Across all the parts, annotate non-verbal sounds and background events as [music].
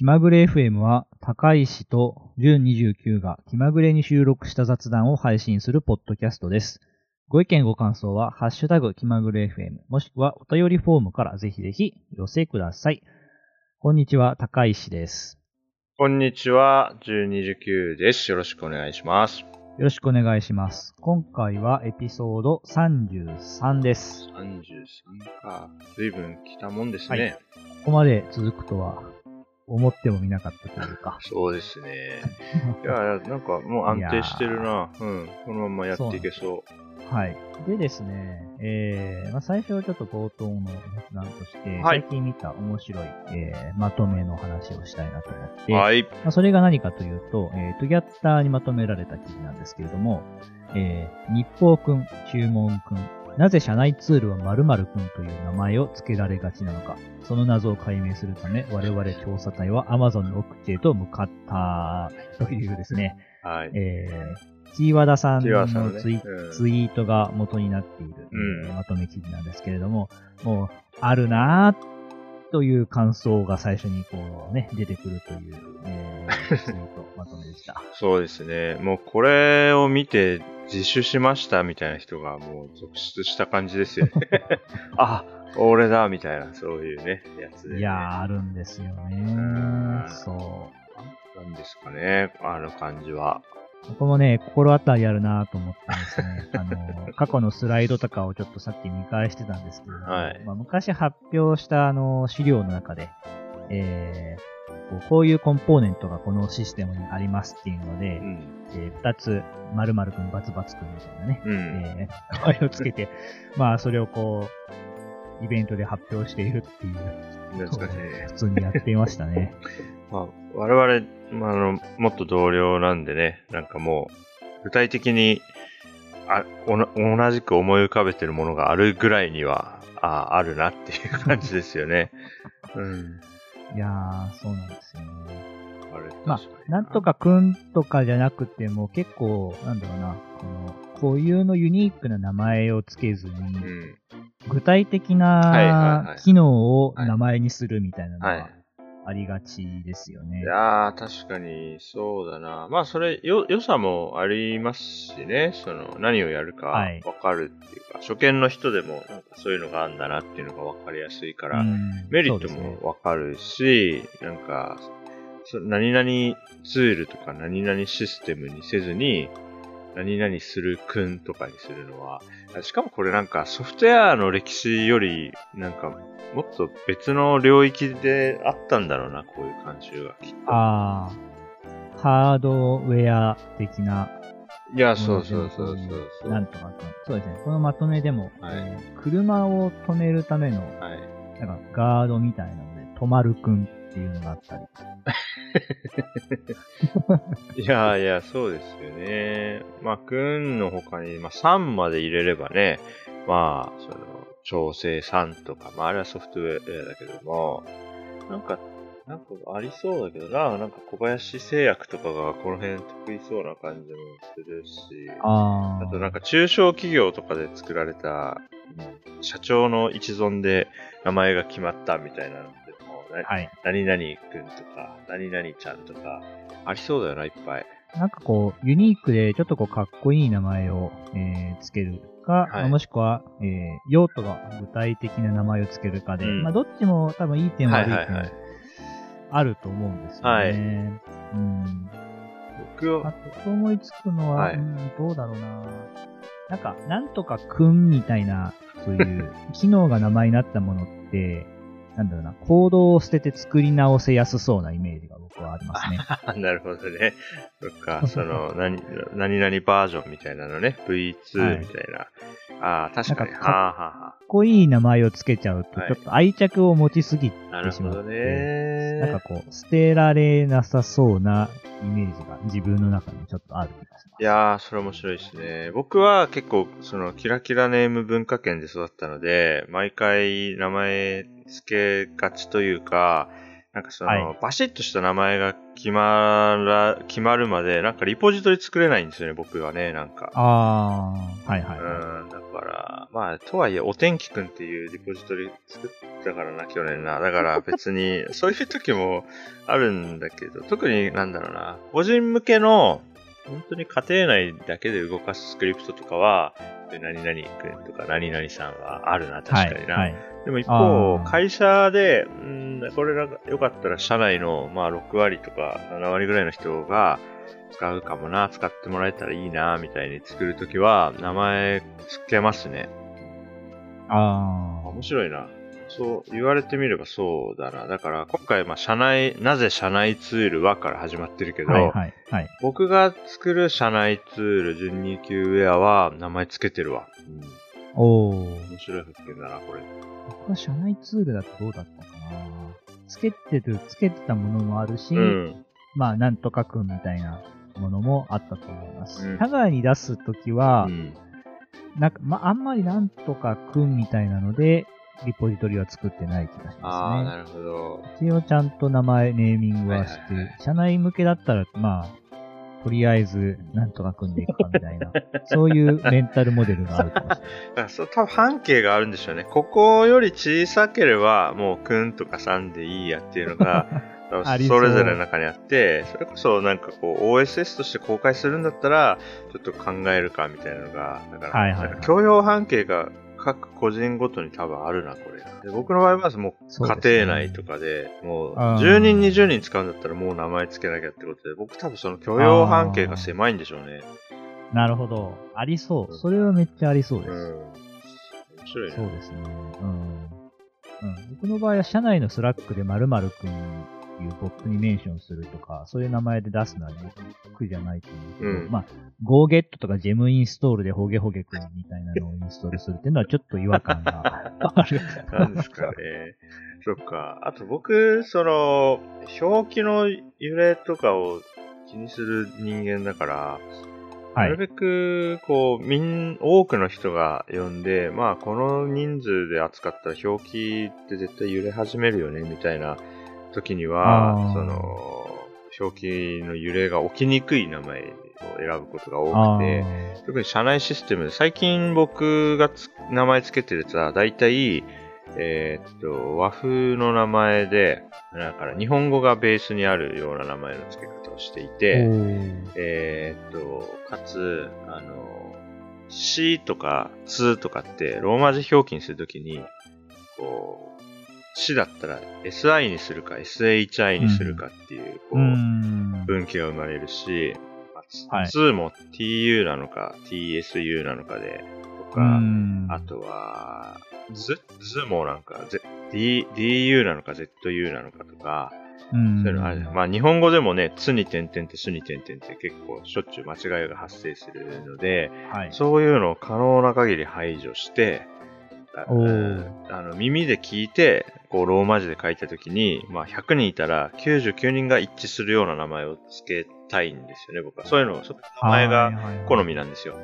気まぐれ FM は、高石と純29が気まぐれに収録した雑談を配信するポッドキャストです。ご意見ご感想は、ハッシュタグ気まぐれ FM、もしくはお便りフォームからぜひぜひ寄せください。こんにちは、高石です。こんにちは、1219です。よろしくお願いします。よろしくお願いします。今回はエピソード33です。33か。随分来たもんですはね。ここまで続くとは、思ってもみなかったというか。[laughs] そうですね。[laughs] いや、なんかもう安定してるな。うん。このままやっていけそう。はい。でですね、えーまあ、最初はちょっと冒頭の雑談として、はい最近見た面白い、えーまとめの話をしたいなと思って、はい。まあ、それが何かというと、えー、トゥギャッターにまとめられた記事なんですけれども、えー、日報くん、注文くん、なぜ社内ツールは〇〇くんという名前を付けられがちなのか、その謎を解明するため、我々調査隊は Amazon の奥へと向かった。というですね、はい。えー、キーワダさんのツイ,、うん。ツイートが元になっている、うん。えーまとめ記事なんですけれども、もう、あるなぁという感想が最初にこうね、出てくるという、えー、[laughs] まとめでした。そうですね。もうこれを見て自首しましたみたいな人がもう続出した感じですよね。[laughs] あ、俺だみたいな、そういうね、やつで、ね。いやー、あるんですよねん。そなんですかね、あの感じは。う。ここもね、心当たりあるなぁと思ってですね、[laughs] あの、過去のスライドとかをちょっとさっき見返してたんですけれども、はいまあ、昔発表したあの資料の中で、えー、こうこういうコンポーネントがこのシステムにありますっていうので、うん。えー二つ、〇〇くん、バツバツくんみたいなね、うん。えー、名前をつけて、[laughs] まあ、それをこう、イベントで発表しているっていう。普通にやっていましたね。[laughs] まあ、我々、まあ、あの、もっと同僚なんでね、なんかもう、具体的に、あ、同じく思い浮かべてるものがあるぐらいには、ああるなっていう感じですよね。[laughs] うん。いやー、そうなんですよね。あれ、まあなんとかくんとかじゃなくても結構、なんだろうな、この固有のユニークな名前をつけずに、うん。具体的はいはいはない機能を名前にするみたいなのはいが。ありがちですよね。いやー、確かに、そうだな。まあ、それ、よ、良さもありますしね。その、何をやるかはいわかるっていうか、初見の人でも、なんかそういうのがあるんだなっていうのがわかりやすいから、うんメリットもわかるし、なんか、そ何々ツールとか何々システムにせずに、何々するくんとかにするのは、しかもこれなんかソフトウェアの歴史より、なんかもっと別の領域であったんだろうな、こういう慣習がきっと。ああ、ハードウェア的な。いや、そうそうそうそう。なんとかくん。そうですね。このまとめでも、はいえー車を止めるための、はい。なんかガードみたいなので、止まるくんっていうのがあったり。[laughs] いやいや、そうですよね。まあ、くんの他に、まあ、3まで入れればね、まあ、その、調整3とか、まあ、あれはソフトウェアだけども、なんか、なんかありそうだけどな、なんか小林製薬とかがこの辺得意そうな感じもするし、あとなんか中小企業とかで作られた、うん社長の一存で名前が決まったみたいなはい。何々くんとか、何々ちゃんとか、ありそうだよな、いっぱい。なんかこう、ユニークで、ちょっとこう、かっこいい名前を、えーつけるか、はいまあもしくは、えー用途が具体的な名前をつけるかで、うんまあ、どっちも多分いい点悪い点あると思うんですよね。はいうん。僕は、あと、思いつくのは、はいうん、どうだろうな。なんか、なんとかくんみたいな、そういう、[laughs] 機能が名前になったものって、なんだろうな、行動を捨てて作り直せやすそうなイメージが僕はありますね。[laughs] なるほどね。そっか、その、何、何々バージョンみたいなのね、V2 みたいな。ああ、確かに。かっこいい名前をつけちゃうと、はいちょっと愛着を持ちすぎてあ、なるしまって、ほどね。なんかこう、捨てられなさそうなイメージが自分の中にちょっとある気がします。いやー、それ面白いですね。僕は結構、その、キラキラネーム文化圏で育ったので、毎回名前付けがちというか、なんかその、はいバシッとした名前が決まら、決まるまで、なんかリポジトリ作れないんですよね、僕はね、なんか。あー、はいはい、はい。うん、だから、まあ、とはいえ、お天気くんっていうリポジトリ作ったからな、去年な。だから [laughs] 別に、そういう時もあるんだけど、特になんだろうな、個人向けの、本当に家庭内だけで動かすスクリプトとかは、何々くんとか何々さんはあるな、確かにな。はいはい、でも一方、会社で、んこれがよかったら社内の、まあ、6割とか7割ぐらいの人が、使うかもな、使ってもらえたらいいな、みたいに作るときは、名前付けますね。ああ。面白いな。そう言われてみればそうだな。だから今回、まあ、社内、なぜ社内ツールはから始まってるけど、はいはいはい、僕が作る社内ツール、準2級ウェアは名前付けてるわ。うん、おお。面白い発見だな、これ。僕は社内ツールだとどうだったかな。付けてる、付けてたものもあるし、うん、まあ、なんとかくんみたいなものもあったと思います。うん、社外に出すときは、うん、なんか、まあ、あんまりなんとかくんみたいなので、リポジトリは作ってない気がしますね。ああ、なるほど。一応ちゃんと名前、ネーミングはして、はいはいはい、社内向けだったら、まあ、とりあえず、なんとか組んでいくかみたいな、[laughs] そういうメンタルモデルがあるかもしれない。そう、多分半径があるんでしょうね。ここより小さければ、もう、くんとかさんでいいやっていうのが、[laughs] それぞれの中にあって、それこそなんかこう OSS として公開するんだったら、ちょっと考えるかみたいなのが、だから、はい許容半径が各個人ごとに多分あるな、これ。で僕の場合はもう家庭内とかで、でね、もう10人20人使うんだったらもう名前つけなきゃってことで、僕多分その許容半径が狭いんでしょうね。なるほど。ありそう。それはめっちゃありそうです。うん。面白いね。そうですね。うん。うん、僕の場合は社内の Slack で〇〇くんいうボットにメンションするとか、そういう名前で出すのは苦じゃないと思うけど、うん、まあ、GoGet とか Gem インストールでホゲホゲくんみたいなのをインストールするっていうのはちょっと違和感が [laughs] ある。なんですかね。そっか。あと僕、その、表記の揺れとかを気にする人間だから、はい、なるべく、こう、みん、多くの人が呼んで、まあ、この人数で扱ったら表記って絶対揺れ始めるよね、みたいな時には、その、表記の揺れが起きにくい名前を選ぶことが多くて、特に社内システムで、最近僕が名前つけてるやつは、大体、えー、っと、和風の名前で、だから日本語がベースにあるような名前の付け方をしていて、えー、っと、かつ、あの、C とか2とかってローマ字表記にするときに、こう、死だったら SI にするか SHI にするかっていう、こう、分岐が生まれるし、はい、2も TU なのか TSU なのかで、とか、あとは、Z、Z もなんか、Z、D、DU なのか ZU なのかとか、そういうのある。まあ日本語でもね、つに点々とすに点々って結構しょっちゅう間違いが発生するので、はい、そういうのを可能な限り排除して、あの耳で聞いて、こう、ローマ字で書いたときに、まあ、100人いたら、99人が一致するような名前を付けたいんですよね、僕は。そういうの、名前が好みなんですよ。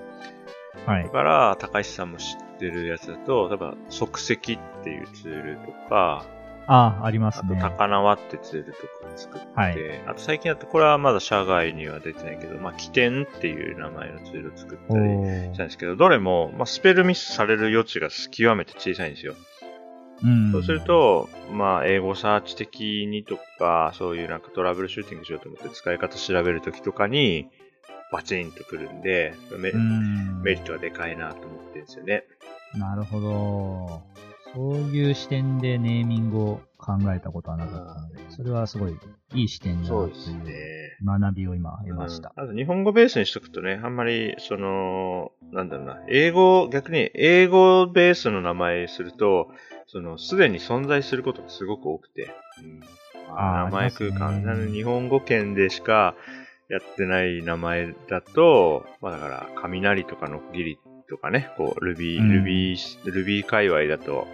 はい。だから、高橋さんも知ってるやつだと、例えば、即席っていうツールとか、ああ、ありますね。あと、高輪ってツールとか作って、はい、あと最近だと、これはまだ社外には出てないけど、まあ、起点っていう名前のツールを作ったりしたんですけど、どれも、まあ、スペルミスされる余地が極めて小さいんですよ。うん、そうすると、まあ、英語サーチ的にとか、そういうなんかトラブルシューティングしようと思って使い方調べるときとかに、バチンとくるんでメ、メリットはでかいなと思ってるんですよね。なるほど。そういう視点でネーミングを考えたことはなかったので、それはすごいいい視点だなという学びを今得ました。うん、あと日本語ベースにしとくとね、あんまり、その、なんだろうな、英語、逆に英語ベースの名前すると、その、すでに存在することがすごく多くて、うん、名前空間、ね、日本語圏でしかやってない名前だと、まあだから、雷とかのギリとかね、こう、Ruby、うん、Ruby、Ruby 界隈だと、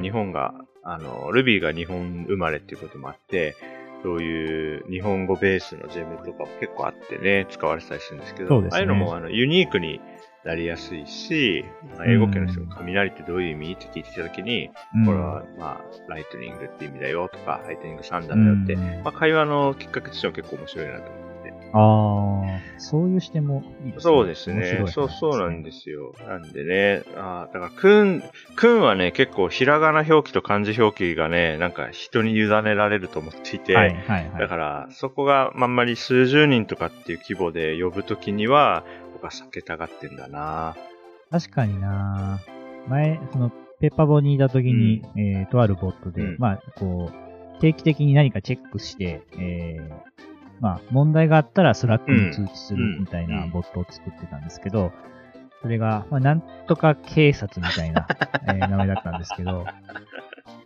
日本が、はい、あの、Ruby が日本生まれっていうこともあって、そういう日本語ベースのジェムとかも結構あってね、使われてたりするんですけど、ね、ああいうのもあのユニークになりやすいし、まあ、英語圏の人が雷ってどういう意味って聞いてきたときに、うん、これはまあ、ライトニングって意味だよとか、ライトニングサンダーだよって、うん、まあ、会話のきっかけとしても結構面白いなと思。ああ、そういう視点もいいですね。そうですね。そう、そうなんすですよ。なんでね、あーだから、くん、くんはね、結構、ひらがな表記と漢字表記がね、なんか人に委ねられると思っていて、ね。はい、はい、はい。だから、そこが、まああんまり数十人とかっていう規模で呼ぶときには、僕は避けたがってんだな確かにな前、その、ペパボにいた時に、えー、とあるボットで、うんまあ、こう、定期的に何かチェックして、えー、まあ、問題があったら Slack に通知すうんるみたいなボットを作ってたんですけど、それが、まあ、なんとか警察みたいな、[laughs] えー名前だったんですけど、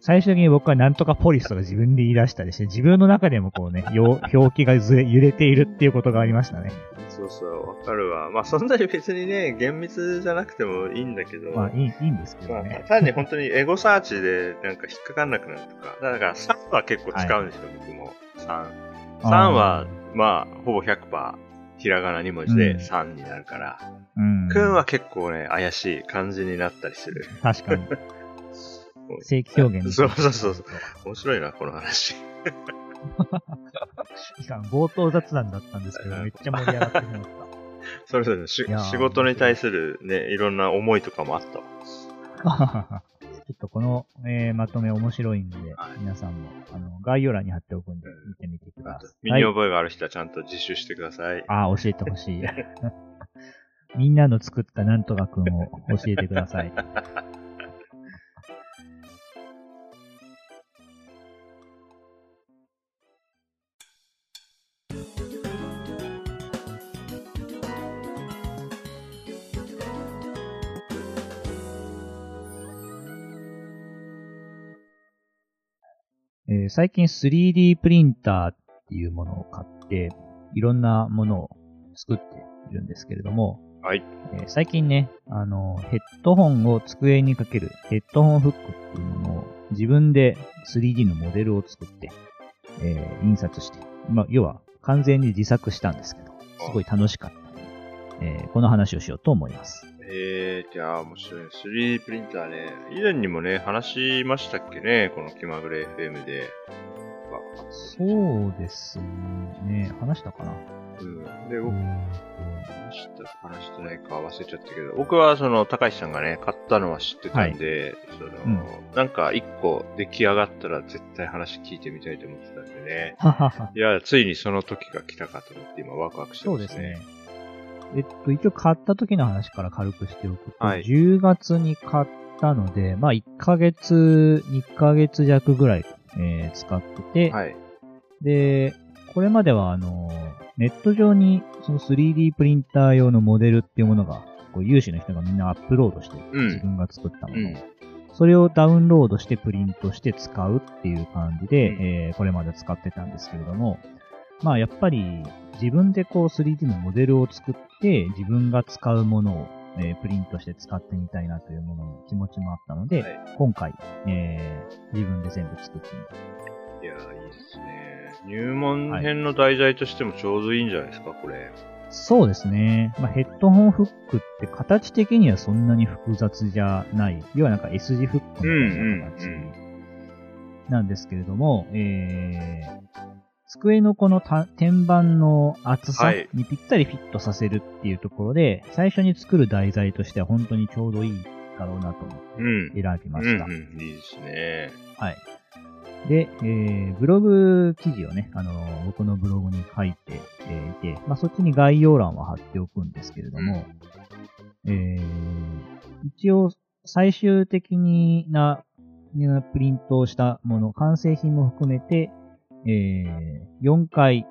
最終的に僕はなんとかポリスとか自分で言い出したりして、自分の中でもこうね、よ表記がずれ揺れているっていうことがありましたね。そうそう、わかるわ。まあ、そんなに別にね、厳密じゃなくてもいいんだけど、まあ、いい、いいんですけまあどね。単に本当にエゴサーチでなんか引っかかんなくなるとか。だから3は結構使うんですよ、僕も。3。3は、まあ、ほぼ100%ひらがな2文字でうん3になるから。うん。くんは結構ね、怪しい感じになったりする。確かに。[laughs] 正規表現にそうそうそうそう。面白いな、この話。[laughs] いかん冒頭雑談だったんですけど、めっちゃ盛り上がってしまっ [laughs] それぞれの仕事に対するね、いろんな思いとかもあったわ。た。ちょっとこの、えーまとめ面白いんで、はい皆さんもあの概要欄に貼っておくんで、うん見てみてください。身に覚えがある人はちゃんと自習してください。ああ、教えてほしい。みんなの作ったなんとかくんを教えてください。え最近 3D プリンターっていうものを買って、いろんなものを作っているんですけれども、はい。えー最近ね、あの、ヘッドホンを机にかけるヘッドホンフックっていうものを自分で 3D のモデルを作って、えー印刷して、まあ、要は完全に自作したんですけど、すごい楽しかったえーこの話をしようと思います。えー、じゃあ面白いね。3D プリンターね。以前にもね、話しましたっけね、この気まぐれ FM で。そうですね。話したかな？うん。で、僕、うん話したか話してないか忘れちゃったけど、僕はその、高橋さんがね、買ったのは知ってたんで、その、うんなんか一個出来上がったら絶対話聞いてみたいと思ってたんでね。はははいや、ついにその時が来たかと思って今ワクワクしてまそうですすね。。えっと、一応買った時の話から軽くしておくと、はい10月に買ったので、まあ1ヶ月、2ヶ月弱ぐらい、えー使ってて、はい。で、これまではあの、ネット上にその 3D プリンター用のモデルっていうものが、こう有志の人がみんなアップロードして、うん自分が作ったものを、うん。それをダウンロードしてプリントして使うっていう感じで、うんえーこれまで使ってたんですけれども、まあやっぱり自分でこう 3D のモデルを作って自分が使うものを、えープリントして使ってみたいなというものの気持ちもあったので、はい今回、えー自分で全部作ってみた。いやー、いいですね。入門編の題材としてもちょうどいいんじゃないですか、これ。そうですね。まあ、ヘッドホンフックって形的にはそんなに複雑じゃない。要はなんか S 字フックみたいな形うんうんなんですけれども、えー、机のこのた天板の厚さはいにぴったりフィットさせるっていうところで、最初に作る題材としては本当にちょうどいいだろうなと思ってうん。選びました。うんうん、いいですね。はい。で、えー、ブログ記事をね、あのー僕のブログに書いて、えーいて、まあ、そっちに概要欄は貼っておくんですけれども、えー、一応、最終的なプリントをしたもの、完成品も含めて、えー、4回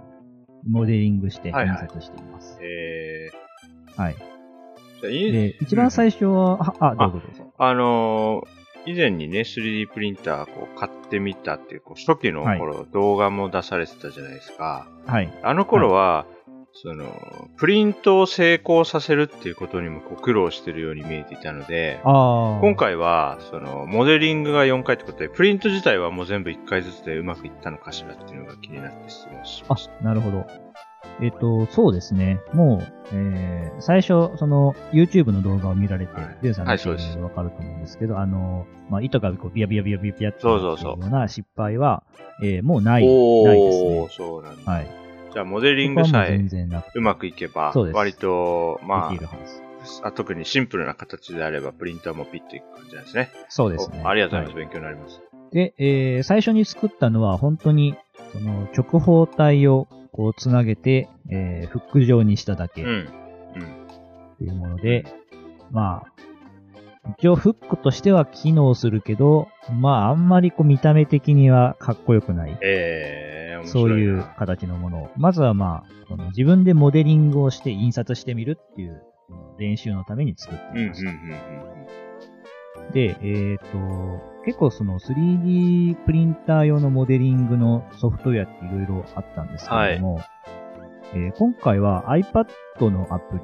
モデリングして印はいはい刷しています。えはい。ー、じゃあいいで、一番最初は、あ、あどうぞどうぞ。あのー以前にね、3D プリンターこう買ってみたっていう、こう初期の頃、動画も出されてたじゃないですか。はい。あの頃は、その、プリントを成功させるっていうことにもこう苦労してるように見えていたので。今回は、その、モデリングが4回ってことで、プリント自体はもう全部1回ずつでうまくいったのかしらっていうのが気になって質問しました。あ、なるほど。えっ、と、そうですね。もう、えー、最初、その、YouTube の動画を見られてはい、デューさんのでわかると思うんですけど、あの、まあ、糸がこうビヤビヤビヤビヤビヤってそうそうそうような失敗は、えー、もうない、おないですねー、。そうなんだ。はい。じゃあ、モデリングさえうまくいけば、割と、ま。あ、特にシンプルな形であれば、プリンターもピッていく感じですね。そうですね。おありがとうございます。は勉強になります。で、えー最初に作ったのは本当に、その直方体をこうつなげて、えーフック状にしただけうん。とうん。いうもので、まあ、一応フックとしては機能するけど、まああんまりこう見た目的にはかっこよくない。えそう白いう形のものを。まずはまあ、その自分でモデリングをして印刷してみるっていう練習のために作ってうん、うん、みました。うん、で、えっ、と、結構その 3D プリンター用のモデリングのソフトウェアっていろいろあったんですけれども、えー今回は iPad のアプ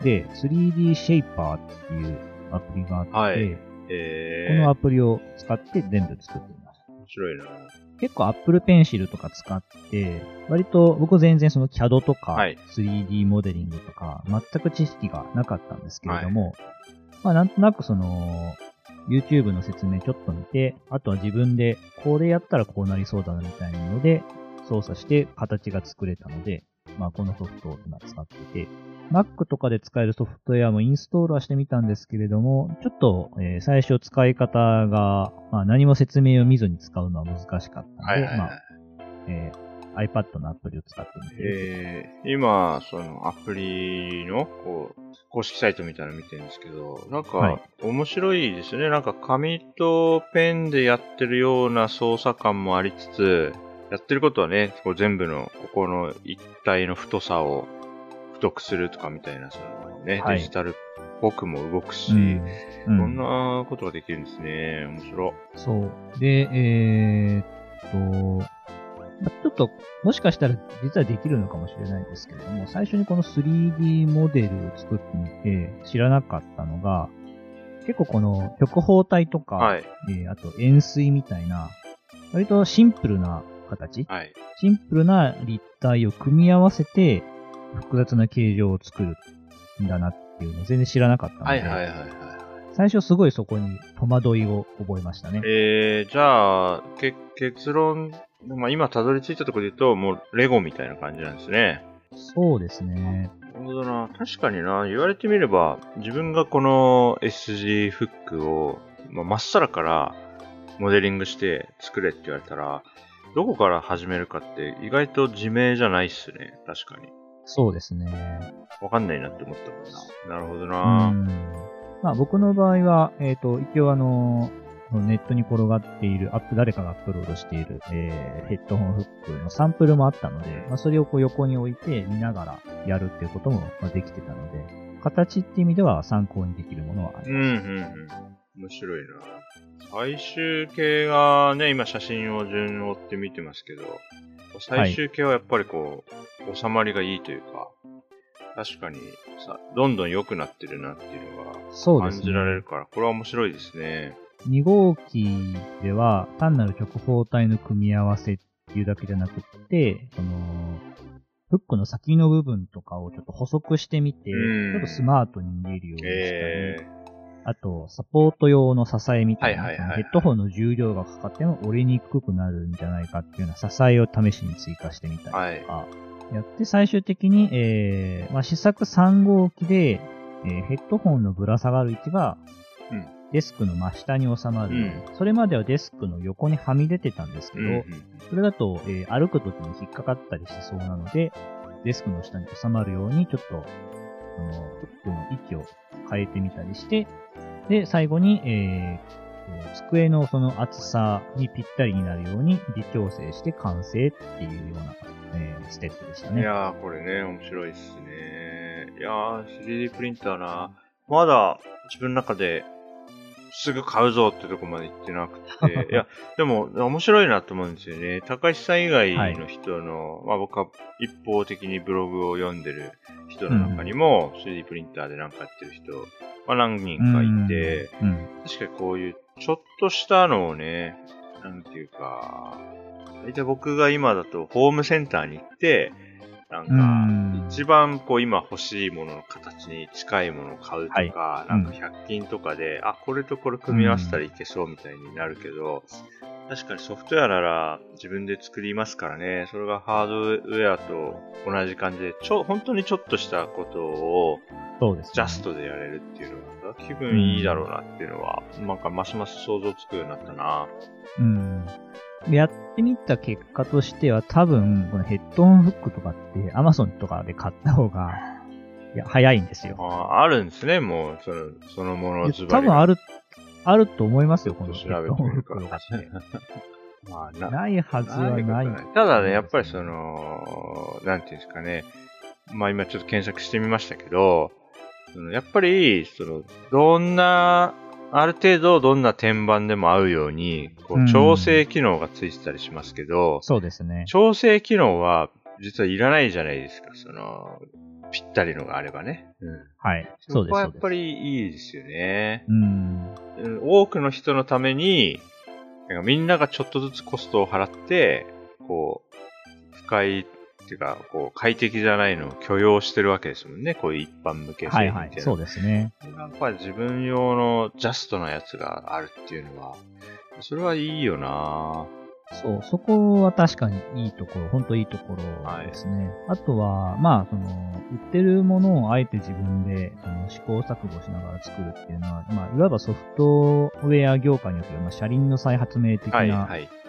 リで 3D シェイパーっていうアプリがあって、はいえー、のアプリを使って全部作っています。面白いな。結構 Apple Pencil とか使って、割と僕全然その CAD とかはい。3D モデリングとか全く知識がなかったんですけれども、まあなんとなくその YouTube の説明ちょっと見て、あとは自分でこれやったらこうなりそうだなみたいなので操作して形が作れたので、まあこのソフトを今使っていて、Mac とかで使えるソフトウェアもインストールはしてみたんですけれども、ちょっと、えー最初使い方が、まあ、何も説明を見ずに使うのは難しかったので、はいはいはい。まあえー iPad のアプリを使ってみて、えー、今、そのアプリの、こう、公式サイトみたいなの見てるんですけど、なんはか、面白いですね。なんか、紙とペンでやってるような操作感もありつつ、やってることはね、こう全部の、ここの一体の太さを太くするとかみたいな、そのね、はいデジタルっぽくも動くし、うんこんなことができるんですね。面白い。そう。で、えーっと、まちょっと、もしかしたら実はできるのかもしれないんですけれども、最初にこの 3D モデルを作ってみて知らなかったのが、結構この直方体とか、はい。えーあと円錐みたいな、割とシンプルな形、はい。シンプルな立体を組み合わせて複雑な形状を作るんだなっていうのを全然知らなかったので、はいはいはいはい。最初すごいそこに戸惑いを覚えましたね。えー、じゃあ、け結論、まあ、今たどり着いたところで言うと、もうレゴみたいな感じなんですね。そうですね。なるほどな。確かにな。言われてみれば、自分がこの SG フックを、まあ、まっさらからモデリングして作れって言われたら、どこから始めるかって意外と自明じゃないっすね。確かに。そうですね。わかんないなって思ったもんな。なるほどうな。ん。まあ僕の場合は、えっ、と、一応あの、ネットに転がっている、アップ、誰かがアップロードしている、えーヘッドホンフックのサンプルもあったので、まあそれをこう横に置いて見ながらやるっていうこともまあできてたので、形っていう意味では参考にできるものはありうん、うん、うん。面白いな。最終形がね、今写真を順を追って見てますけど、最終形はやっぱりこう、収まりがいいというか、確かにさ、どんどん良くなってるなっていうのが。感じられるから、これは面白いですね。2号機では単なる直方体の組み合わせっていうだけじゃなくって、その、フックの先の部分とかをちょっと補足してみて、うん。ちょっとスマートに見えるようにしたり、えあと、サポート用の支えみたいな、はいはいはいはい。ヘッドホンの重量がかかっても折れにくくなるんじゃないかっていうような支えを試しに追加してみたりとか、やって最終的に、えーまあ、試作3号機で、えーヘッドホンのぶら下がる位置が、うん。デスクの真下に収まるように、それまではデスクの横にはみ出てたんですけど、ーうんうん。それだと、えー歩くときに引っかかったりしそうなので、デスクの下に収まるように、ちょっと、その、フックの位置を変えてみたりして、で、最後に、えー机のその厚さにぴったりになるように微調整して完成っていうような、えーステップでしたね。いやー、これね、面白いっすね。いやー、3D プリンターな。まだ自分の中ですぐ買うぞってとこまで行ってなくて。[laughs] いや、でも面白いなと思うんですよね。高橋さん以外の人の、まあ僕は一方的にブログを読んでる人の中にも、3D プリンターでなんかやってる人、まあ何人かいて、うん、確かにこういうちょっとしたのをね、なんていうか、大体僕が今だとホームセンターに行って、なんか、うん一番こう今欲しいものの形に近いものを買うとか、はいなんか100均とかで、あ、これとこれ組み合わせたらいけそうみたいになるけど、確かにソフトウェアなら自分で作りますからね。それがハードウェアと同じ感じで、ちょ、本当にちょっとしたことを、そうです、ね、ジャストでやれるっていうのが、気分いいだろうなっていうのは、うん、なんかますます想像つくようになったな。うん。やってみた結果としては、多分、このヘッドオンフックとかって Amazon とかで買った方が、いや、早いんですよ。ああ、あるんですね、もう、その、そのものズバリ。多分ある、あると思いますよ、この調べてみるか。[laughs] まあ、なないはずはない。ただね、やっぱりその、なんていうんですかね、まあ今ちょっと検索してみましたけど、やっぱり、その、どんな、ある程度どんな天板でも合うように、こう調整機能がついてたりしますけど、うん、そうですね。調整機能は実はいらないじゃないですか、その、ぴったりのがあればね。うん、はい。そうです。そこはやっぱりいいですよね。うん。多くの人のために、なんかみんながちょっとずつコストを払って、こう、深いっていうか、こう、快適じゃないのを許容してるわけですもんね。こういう一般向け製品はい。はい、そうですね。やっぱり自分用のジャストなやつがあるっていうのは、それはいいよな。そう、そこは確かにいいところ、本当いいところですね。はい、あとは、まあ、その、売ってるものをあえて自分で、その、試行錯誤しながら作るっていうのは、まあ、いわばソフトウェア業界における、まあ、車輪の再発明的な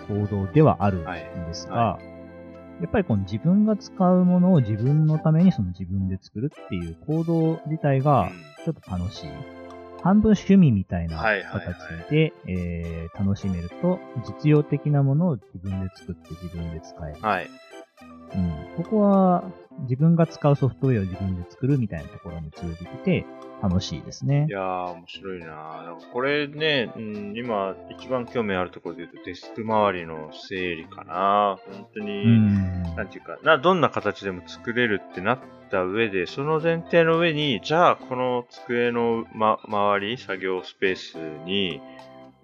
行動ではあるんですが、やっぱりこの自分が使うものを自分のためにその自分で作るっていう行動自体がちょっと楽しい。半分趣味みたいな形で、えー、楽しめると、実用的なものを自分で作って自分で使える。はい。うん。ここは、自分が使うソフトウェアを自分で作るみたいなところに通じて楽しいですね。いやー、面白いななんかこれね、うん、今一番興味あるところで言うとデスク周りの整理かな本当に、んなんていうかな、どんな形でも作れるってなった上で、その前提の上に、じゃあこの机の、ま、周り、作業スペースに、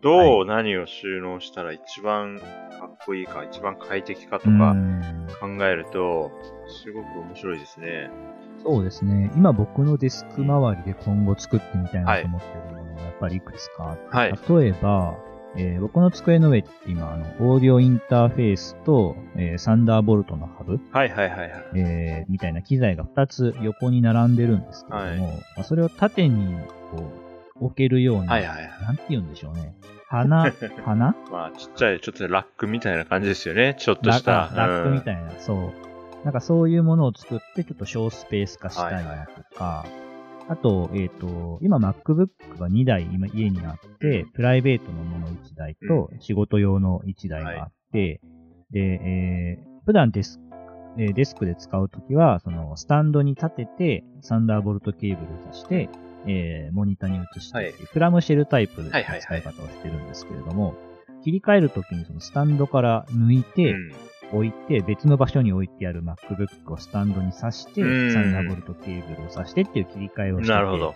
どう何を収納したら一番かっこいいか、一番快適かとか考えると、すごく面白いですね。そうですね。今僕のデスク周りで今後作ってみたいなと思ってるものがやっぱりいくつかあって、はい、例えば、えー、僕の机の上って今、あの、オーディオインターフェースと、えー、サンダーボルトのハブ。はいはいはい、はい。えー、みたいな機材が2つ横に並んでるんですけれども、はい、まあ、それを縦に、こう、置けるような、はいはいはい、なんて言うんでしょうね。花花 [laughs] まあ、ちっちゃい、ちょっとラックみたいな感じですよね。ちょっとした。ララックみたいな、そう。なんかそういうものを作って、ちょっと小スペース化したいなとか、はいはい、あと、えっ、ー、と、今 MacBook が2台今家にあって、プライベートのもの1台と仕事用の1台があって、で、えー、普段デスク、えデスクで使うときは、その、スタンドに立てて、サンダーボルトケーブルを挿して、えー、モニターに移して、はい、クラムシェルタイプの使い方をしてるんですけれども、切り替えるときにそのスタンドから抜いて、うん。置いて、別の場所に置いてある MacBook をスタンドに挿して、サンダーボルトケーブルを挿してっていう切り替えをしてて、なるほど。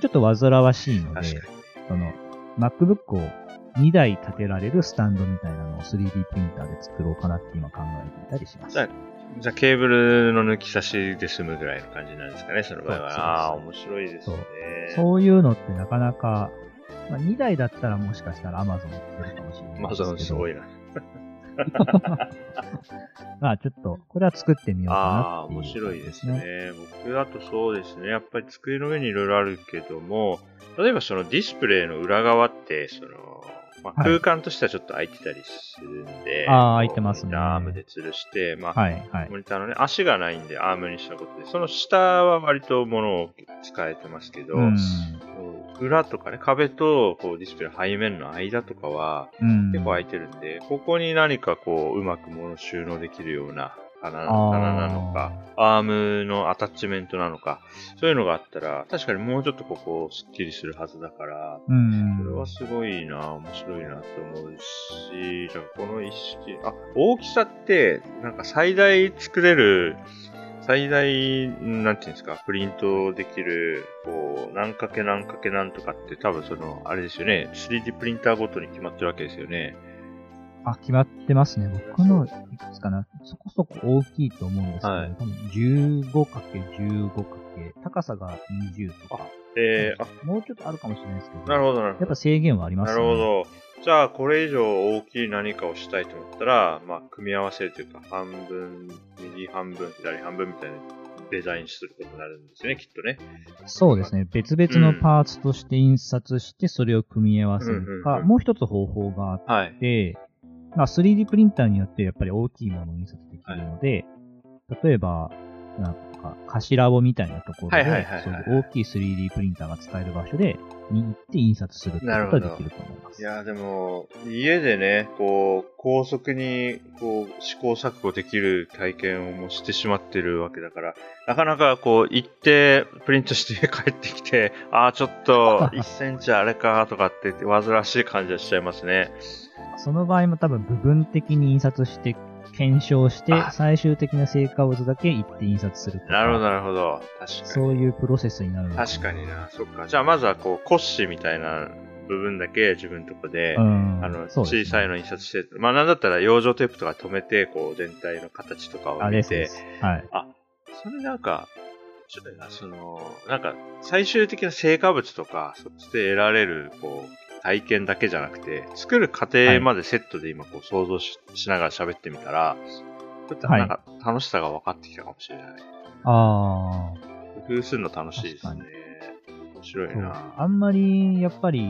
ちょっと煩わしいので、その、MacBook を2台立てられるスタンドみたいなのを 3D プリンターで作ろうかなって今考えていたりします。じゃあ、ケーブルの抜き差しで済むぐらいの感じなんですかね、その場合は。ああ、面白いですねそう。そういうのってなかなか、まあ、2台だったらもしかしたら Amazon 売ってるかもしれない。Amazon すごいな。[laughs] まあちょっと、これは作ってみようかな、ね、ああ、面白いですね。僕だとそうですね。やっぱり机の上にいろいろあるけども、例えばそのディスプレイの裏側って、その、まあ、空間としてはちょっと空いてたりするんで、ああ、空いてますね。アームで吊るして、まあ、はいはい、モニターのね、足がないんでアームにしたことで、その下は割と物を使えてますけど、うん、裏とかね、壁とこうディスプレイ背面の間とかは結構空いてるんで、ここに何かこう、うまく物収納できるような棚棚なのか、アームのアタッチメントなのか、そういうのがあったら、確かにもうちょっとここスッキリするはずだから、うん、それはすごいな、面白いなと思うし、じゃこの意識、あ、大きさって、なんか最大作れる、最大、なんていうんですか、プリントできる、こう、何かけ何かけ何とかって多分その、あれですよね、3D プリンターごとに決まってるわけですよね。あ、決まってますね。僕のいくつかな、そこそこ大きいと思うんですけど、はい、多分 15×15× 高さが20とか。えー、あ、もうちょっとあるかもしれないですけど、なるほど、なるほど。やっぱ制限はありますね。なるほど。じゃあこれ以上大きい何かをしたいと思ったら、まあ、組み合わせるというか、半分、右半分、左半分みたいなデザインすることになるんですよね、きっとね。そうですね。別々のパーツとして印刷して、それを組み合わせるか、うんうんうんもう一つ方法があっはい。て、まあ、3D プリンターによってやっぱり大きいものを印刷できるので、例えば、なんか、貸しラボみたいなところで、はいはいはいはいそういう大きい 3D プリンターが使える場所で、に行って印刷するってことができると思います。いや、でも、家でね、こう、高速に、こう、試行錯誤できる体験をもうしてしまってるわけだから、なかなかこう、行って、プリントして帰ってきて、ああ、ちょっと、[laughs] 1センチあれか、とかって、煩わしい感じはしちゃいますね。その場合も多分部分的に印刷して、検証してあ、最終的な成果物だけ行って印刷するとか。なるほど、なるほど。確かに。そういうプロセスになるの確かにな、そっか。じゃあ、まずはこう、骨子みたいな部分だけ自分のとこで、うん。あの、ね小さいの印刷して、まあなんだったら養生テープとか止めて、こう全体の形とかをあ、見て、す。はい。それなんか、ちょっとな、その、なんか、最終的な成果物とか、そっちで得られる、こう、体験だけじゃなくて、作る過程までセットで今こう想像ししながら喋ってみたら、ちょっとなんか楽しさが分かってきたかもしれない。ああ。工夫するの楽しいですね。面白いな。あんまり、やっぱり、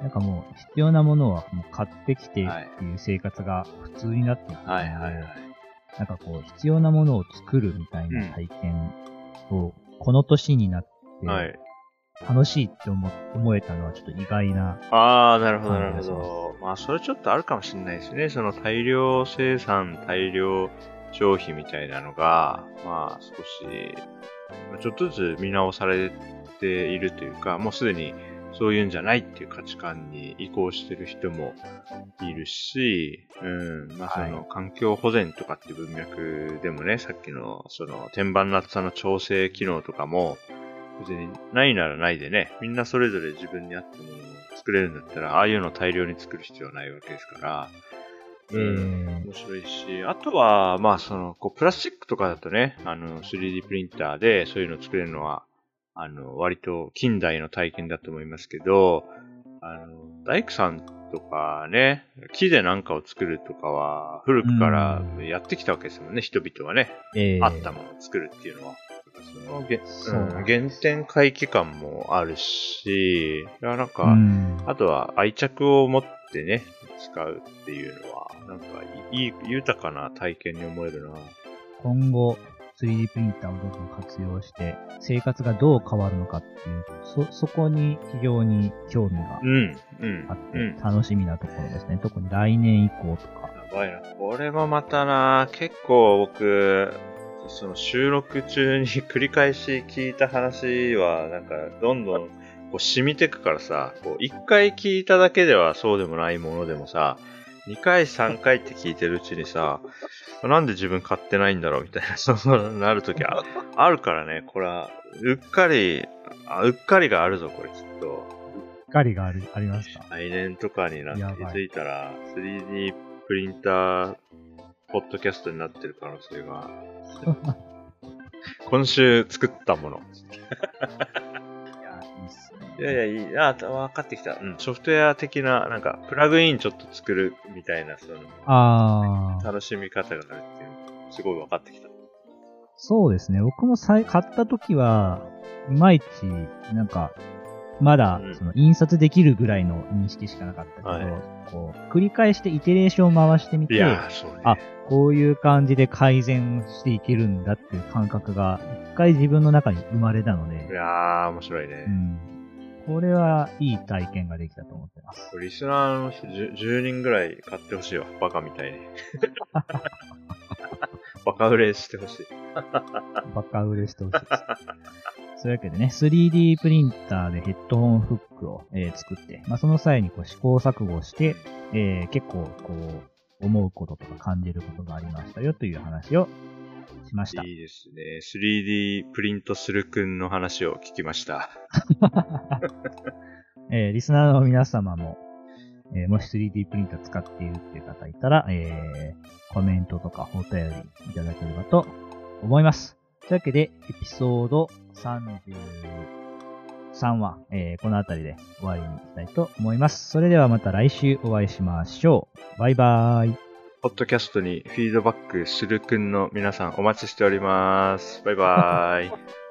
なんかもう、必要なものはもう買ってきてっていう生活が普通になっていくので、はいはいはい。なんかこう、必要なものを作るみたいな体験を、この年になって、はい。楽しいって思思えたのはちょっと意外な。ああ、なるほど、なるほはいど。まあ、それちょっとあるかもしれないですね。その大量生産、大量消費みたいなのが、まあ、少し、まあちょっとずつ見直されているというか、もうすでにそういうんじゃないっていう価値観に移行してる人もいるし、うん、まあその、はい環境保全とかって文脈でもね、さっきのその天板の厚さの調整機能とかも、別にないならないでね、みんなそれぞれ自分に合ったものを作れるんだったら、ああいうのを大量に作る必要はないわけですから、えー面白いし、あとは、まあその、こう、プラスチックとかだとね、あの、3D プリンターでそういうのを作れるのは、あの、割と近代の体験だと思いますけど、あの、大工さんとかね、木で何かを作るとかは、古くからやってきたわけですもんね、人々はね。えーあったものを作るっていうのは。そのげそううん原点回帰感もあるし、いやなんか、うんあとは愛着を持ってね、使うっていうのは、なんかいい、豊かな体験に思えるな。今後、3D プリンターをどんどん活用して、生活がどう変わるのかっていう、そ、そこに非常に興味がうん、うんあっ、てうん。、楽しみなところですね。特に来年以降とか。やばいな。これもまたな、結構僕、その収録中に繰り返し聞いた話は、なんか、どんどん、こう染みてくからさ、こう、一回聞いただけではそうでもないものでもさ、二回三回って聞いてるうちにさ、なんで自分買ってないんだろうみたいな、[laughs] そうなるときああるからね、これは、うっかり、あうっかりがあるぞ、これきっと。光がありありますか？来年とかになって気づいたら、3D プリンター、ポッドキャストになってる可能性が。[laughs] 今週作ったもの。いや、いやいや、いい。あ、分かってきた。うん。ソフトウェア的な、なんか、プラグインちょっと作るみたいな、その、あー、楽しみ方があるっていうの、すごい分かってきた。そうですね。僕もさい買った時は、いまいち、なんか、まだうん、その、印刷できるぐらいの認識しかなかったけど、はいこう、繰り返してイテレーションを回してみて、ね。あこういう感じで改善していけるんだっていう感覚が、一回自分の中に生まれたのでい、やー、面白いねう。ん。これはいい体験ができたと思ってます。リスナーの人 10, 10人ぐらい買ってほしいわ。バカみたいに。[laughs] バカ売れしてほしい。バカ売れしてほしいです。そういうわけでね、3D プリンターでヘッドホンフックを、えー作って、まあ、その際にこう試行錯誤して、えー結構こう、思うこととか感じることがありましたよという話をしました。いいですね。3D プリントするくんの話を聞きました。[laughs] えーリスナーの皆様も、えーもし 3D プリンター使っているっていう方いたら、えーコメントとかお便りいただければと思います。というわけで、エピソード39 3話、えーこの辺りで終わりにしたいと思います。それではまた来週お会いしましょう。バイバーイ。ポッドキャストにフィードバックするくんの皆さんお待ちしております。バイバーイ。[laughs]